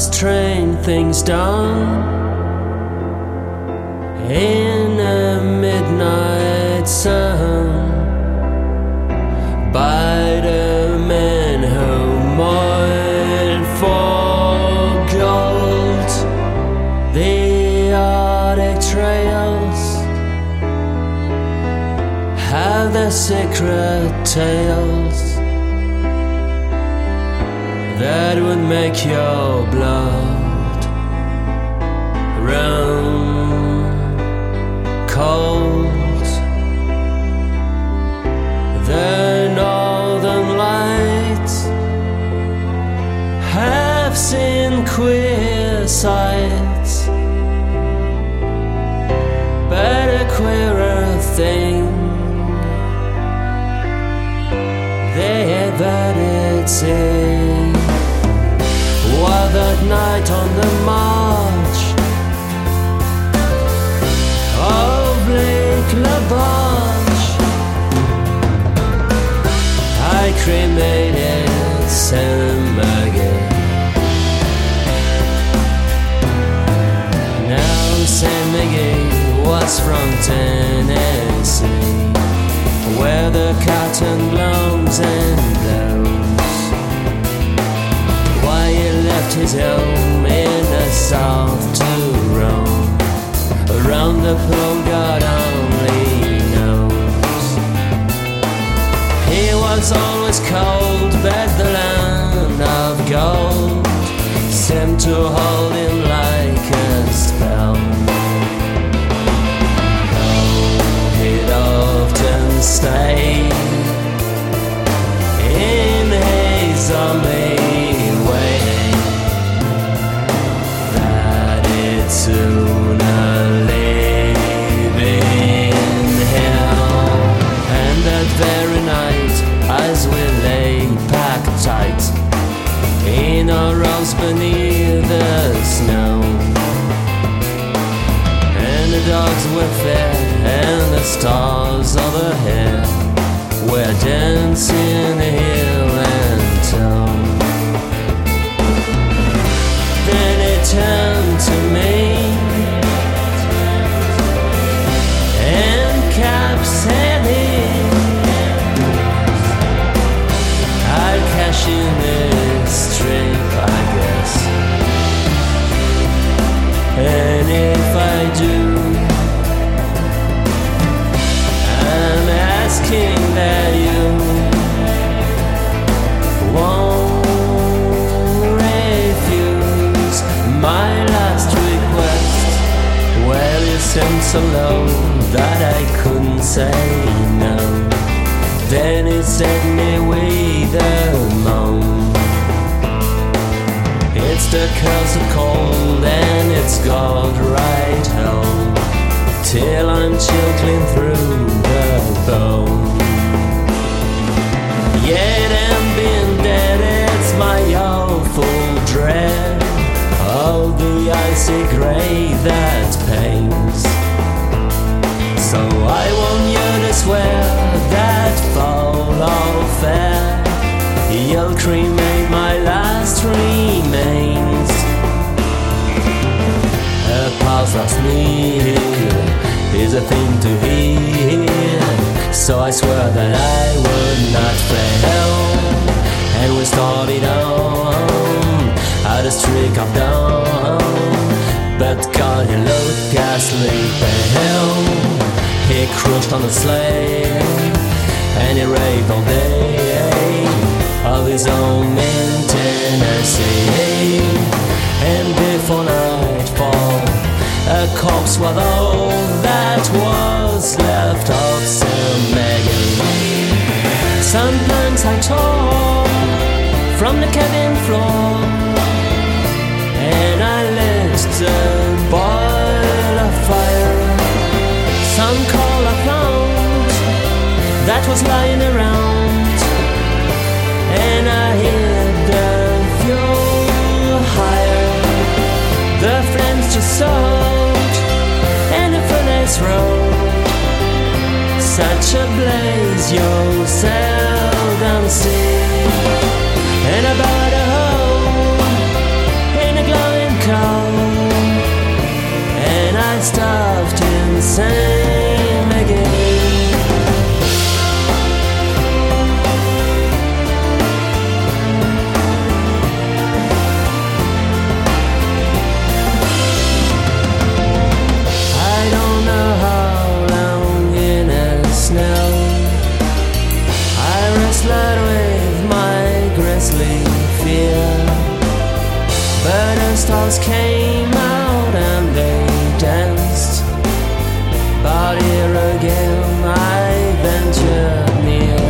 strange things done. In a midnight sun. By the men who mourn for gold. The Arctic trails. Have their secret tales that would make your blood run cold. The northern lights have seen queer sights, but a queerer thing. They had that it's. That night on the march to hold him like a spell. Oh, he'd often stay in his only way that it's sooner hell. And that very night, as we lay packed tight in our beneath the snow, and the dogs were fed, and the stars overhead were dancing so low that I couldn't say no. Then it set me with a moan. It's the curse of cold and it's got right home till I'm chilling through the bone. Yet I'm being dead, it's my awful dread of the icy grave that A pulse that's is a thing to hear. So I swear that I would not fail. And we started on at a streak of dawn. But God, he looked ghastly pale. He crushed on the sleigh and he raved all day of his own in a all that was left of Sam McGee. Sometimes I tore from the cabin floor, and I lit a boil of fire. Some coal I found that was lying around, Such a blaze you'll seldom see. girls came out and they danced. But here again I venture near.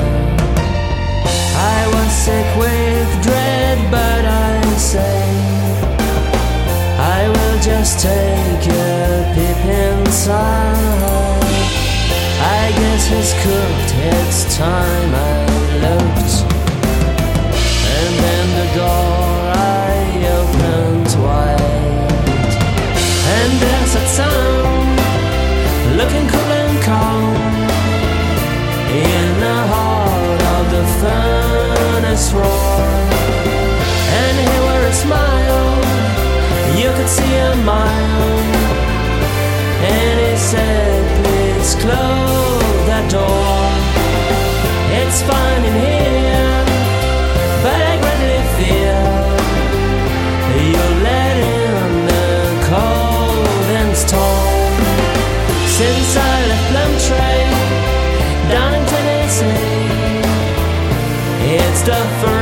I was sick with dread, but I say I will just take a peep inside. I guess it's cooked, it's time I furnace roar. And here where a smile, you could see a mile. And he said, please close that door. It's fine in here. suffer